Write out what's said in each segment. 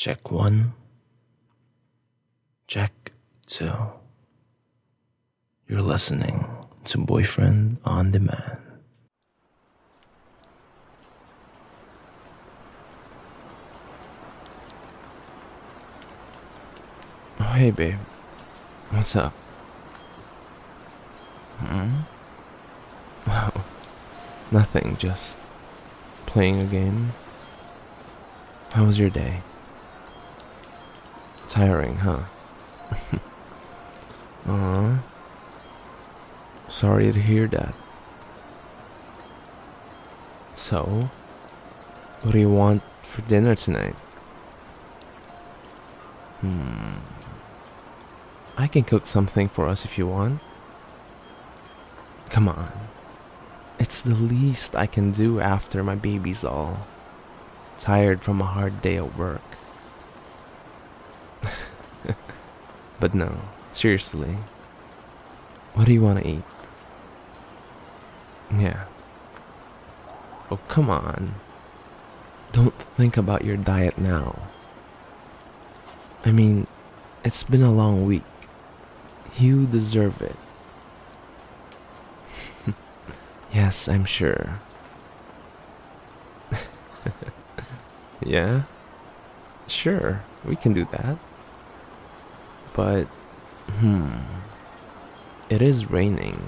Check one. Check two. You're listening to Boyfriend on Demand. Oh, hey, babe. What's up? Hmm? Oh, nothing, just playing a game. How was your day? Tiring, huh? Aw. Sorry to hear that. So, what do you want for dinner tonight? Hmm. I can cook something for us if you want. Come on. It's the least I can do after my baby's all tired from a hard day at work. But no, seriously. What do you want to eat? Yeah. Oh, come on. Don't think about your diet now. I mean, it's been a long week. You deserve it. yes, I'm sure. yeah? Sure, we can do that. But, hmm. It is raining.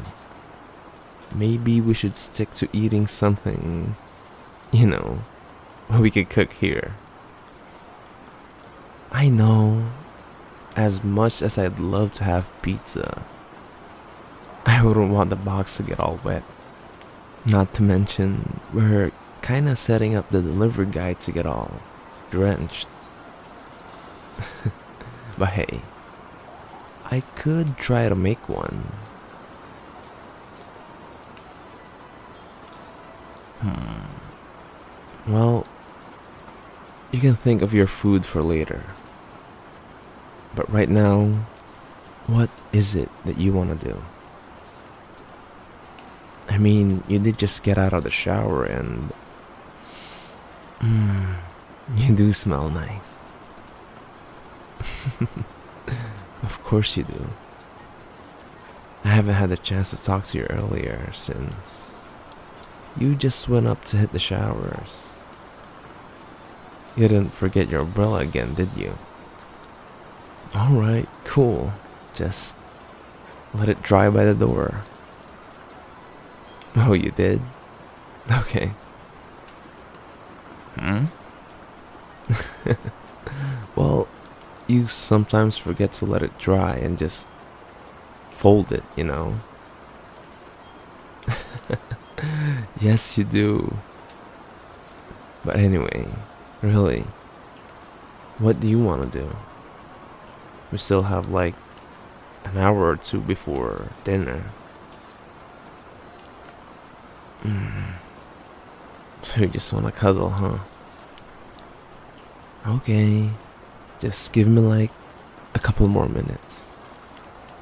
Maybe we should stick to eating something, you know, we could cook here. I know, as much as I'd love to have pizza, I wouldn't want the box to get all wet. Not to mention, we're kinda setting up the delivery guy to get all drenched. but hey, I could try to make one. Hmm. Well, you can think of your food for later. But right now, what is it that you want to do? I mean, you did just get out of the shower and. Mm, you do smell nice. of course you do. I haven't had the chance to talk to you earlier since. You just went up to hit the showers. You didn't forget your umbrella again, did you? Alright, cool. Just let it dry by the door. Oh, you did? Okay. Hmm? well, you sometimes forget to let it dry and just fold it, you know? yes, you do. But anyway, really, what do you want to do? We still have like an hour or two before dinner. Mm. So you just want to cuddle, huh? Okay, just give me like a couple more minutes.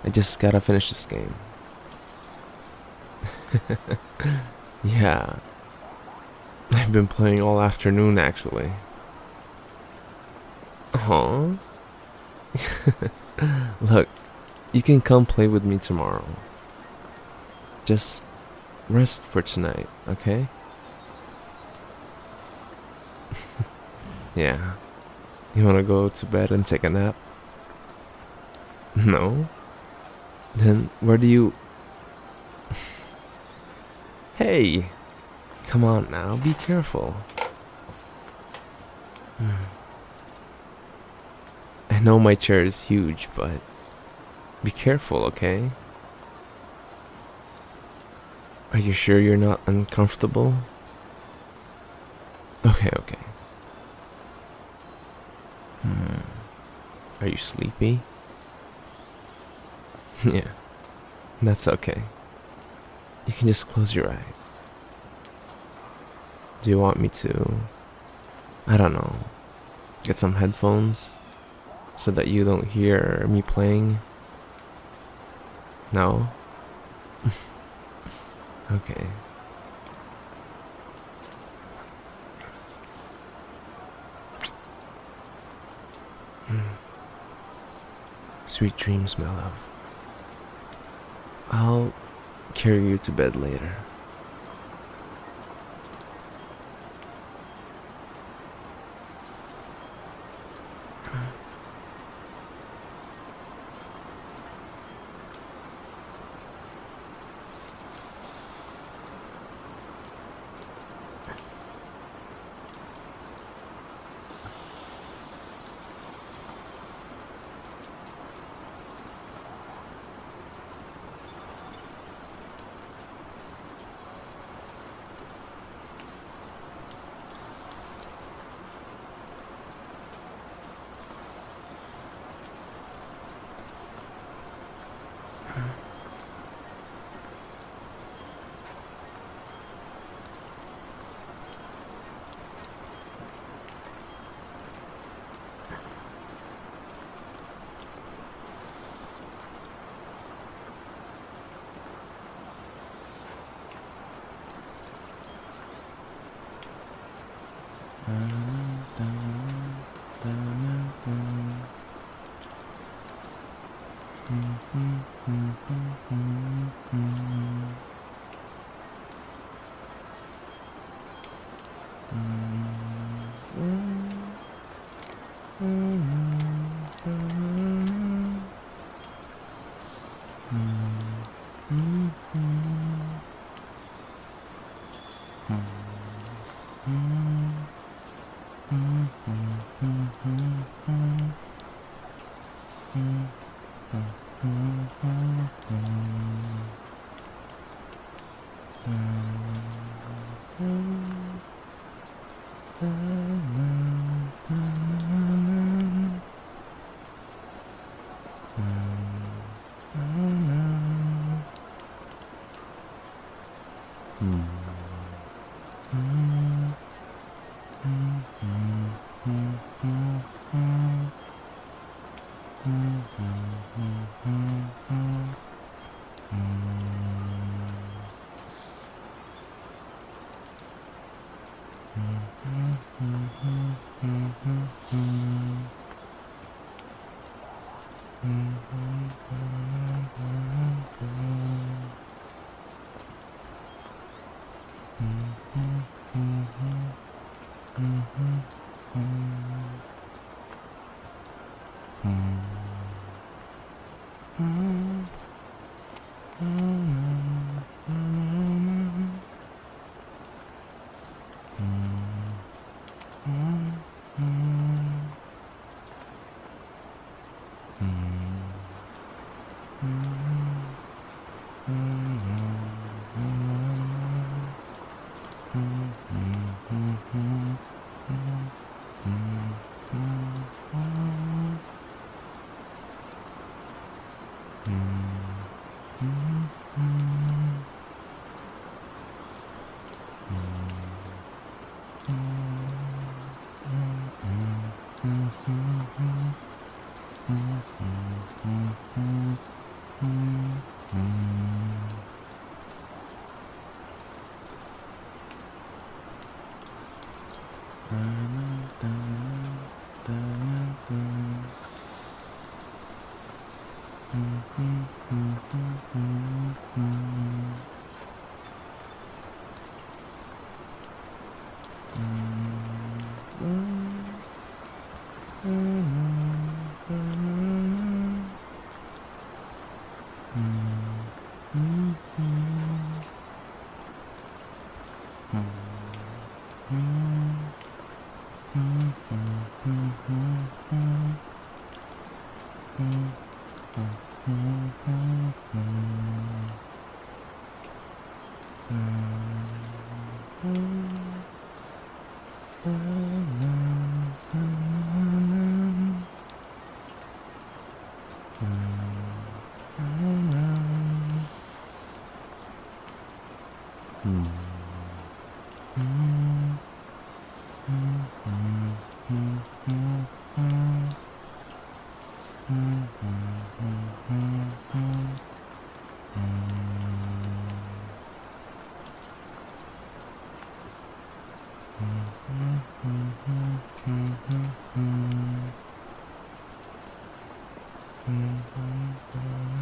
I just gotta finish this game. yeah. I've been playing all afternoon actually. Huh? Look, you can come play with me tomorrow. Just rest for tonight, okay? yeah. You wanna go to bed and take a nap? No? Then where do you. hey! Come on now, be careful. Hmm. I know my chair is huge, but be careful, okay? Are you sure you're not uncomfortable? Okay, okay. Hmm. Are you sleepy? yeah, that's okay. You can just close your eyes. Do you want me to, I don't know, get some headphones so that you don't hear me playing? No? okay. Mm. Sweet dreams, my love. I'll carry you to bed later. Mm. Mm-hmm. mm-hmm. mm-hmm. mm-hmm. 嗯。Mm-hmm.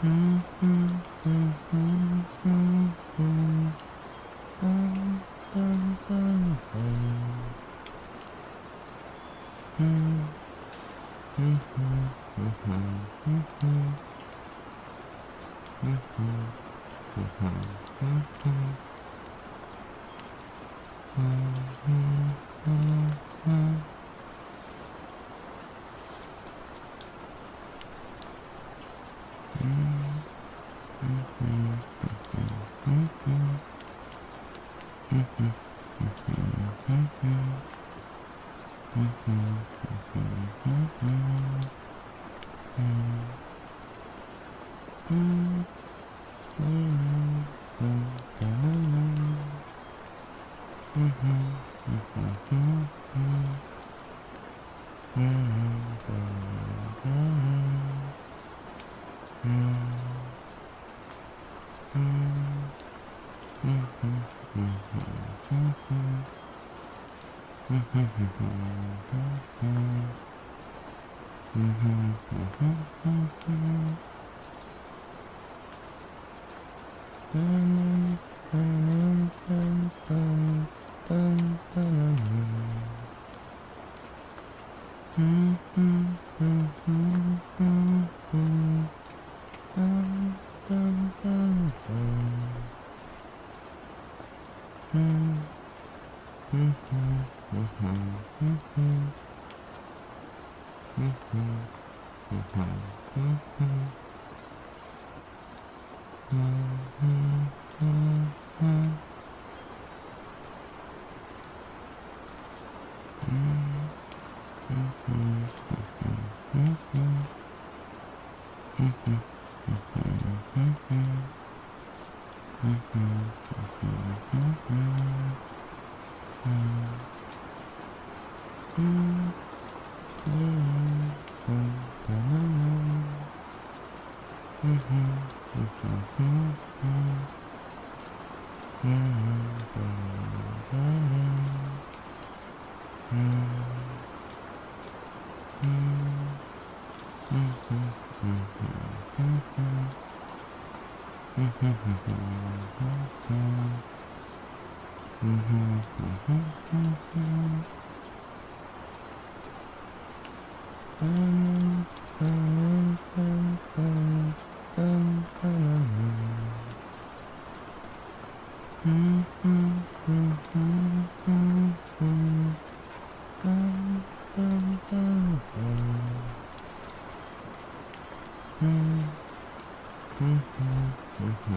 Mm-hmm. Mm-hmm. Mm. 嗯嗯嗯嗯嗯嗯嗯嗯 Mm-hmm. Looks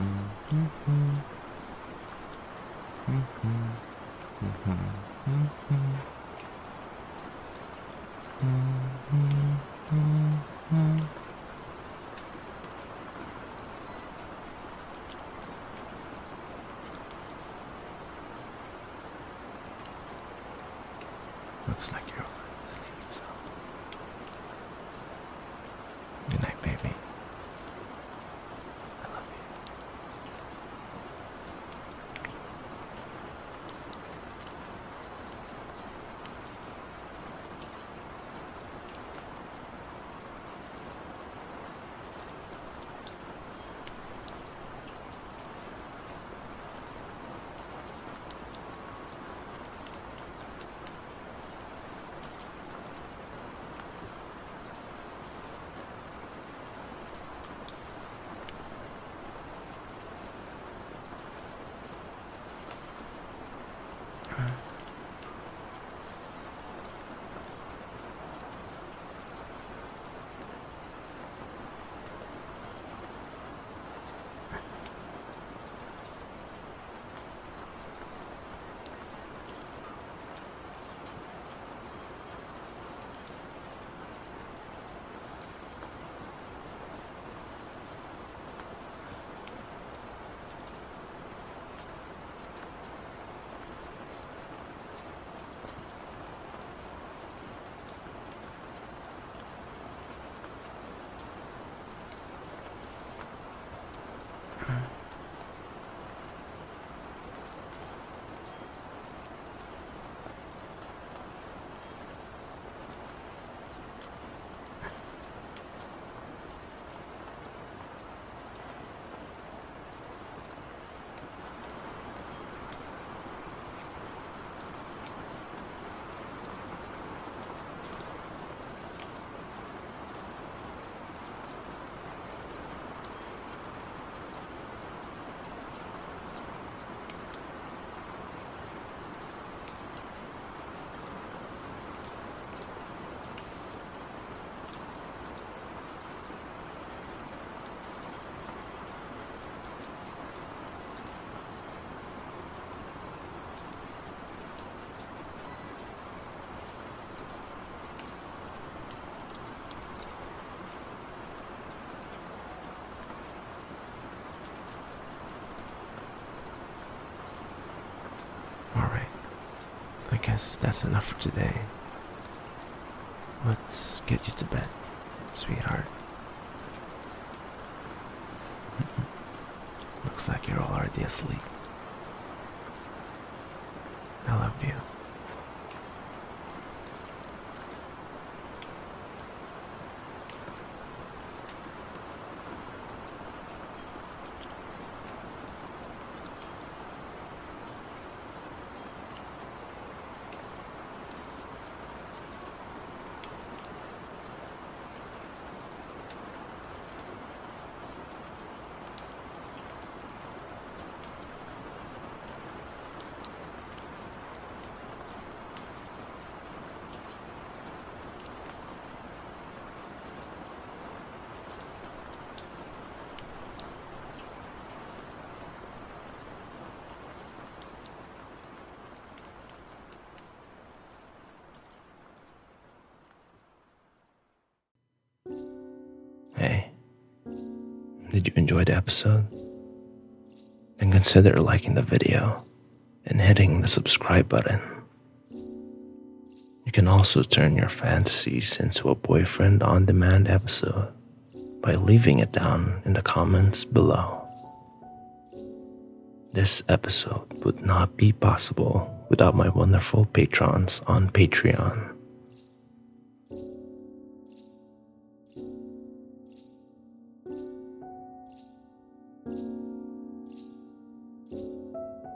guess that's enough for today. Let's get you to bed, sweetheart. Looks like you're already asleep. I love you. Hey, did you enjoy the episode? Then consider liking the video and hitting the subscribe button. You can also turn your fantasies into a boyfriend on demand episode by leaving it down in the comments below. This episode would not be possible without my wonderful patrons on Patreon.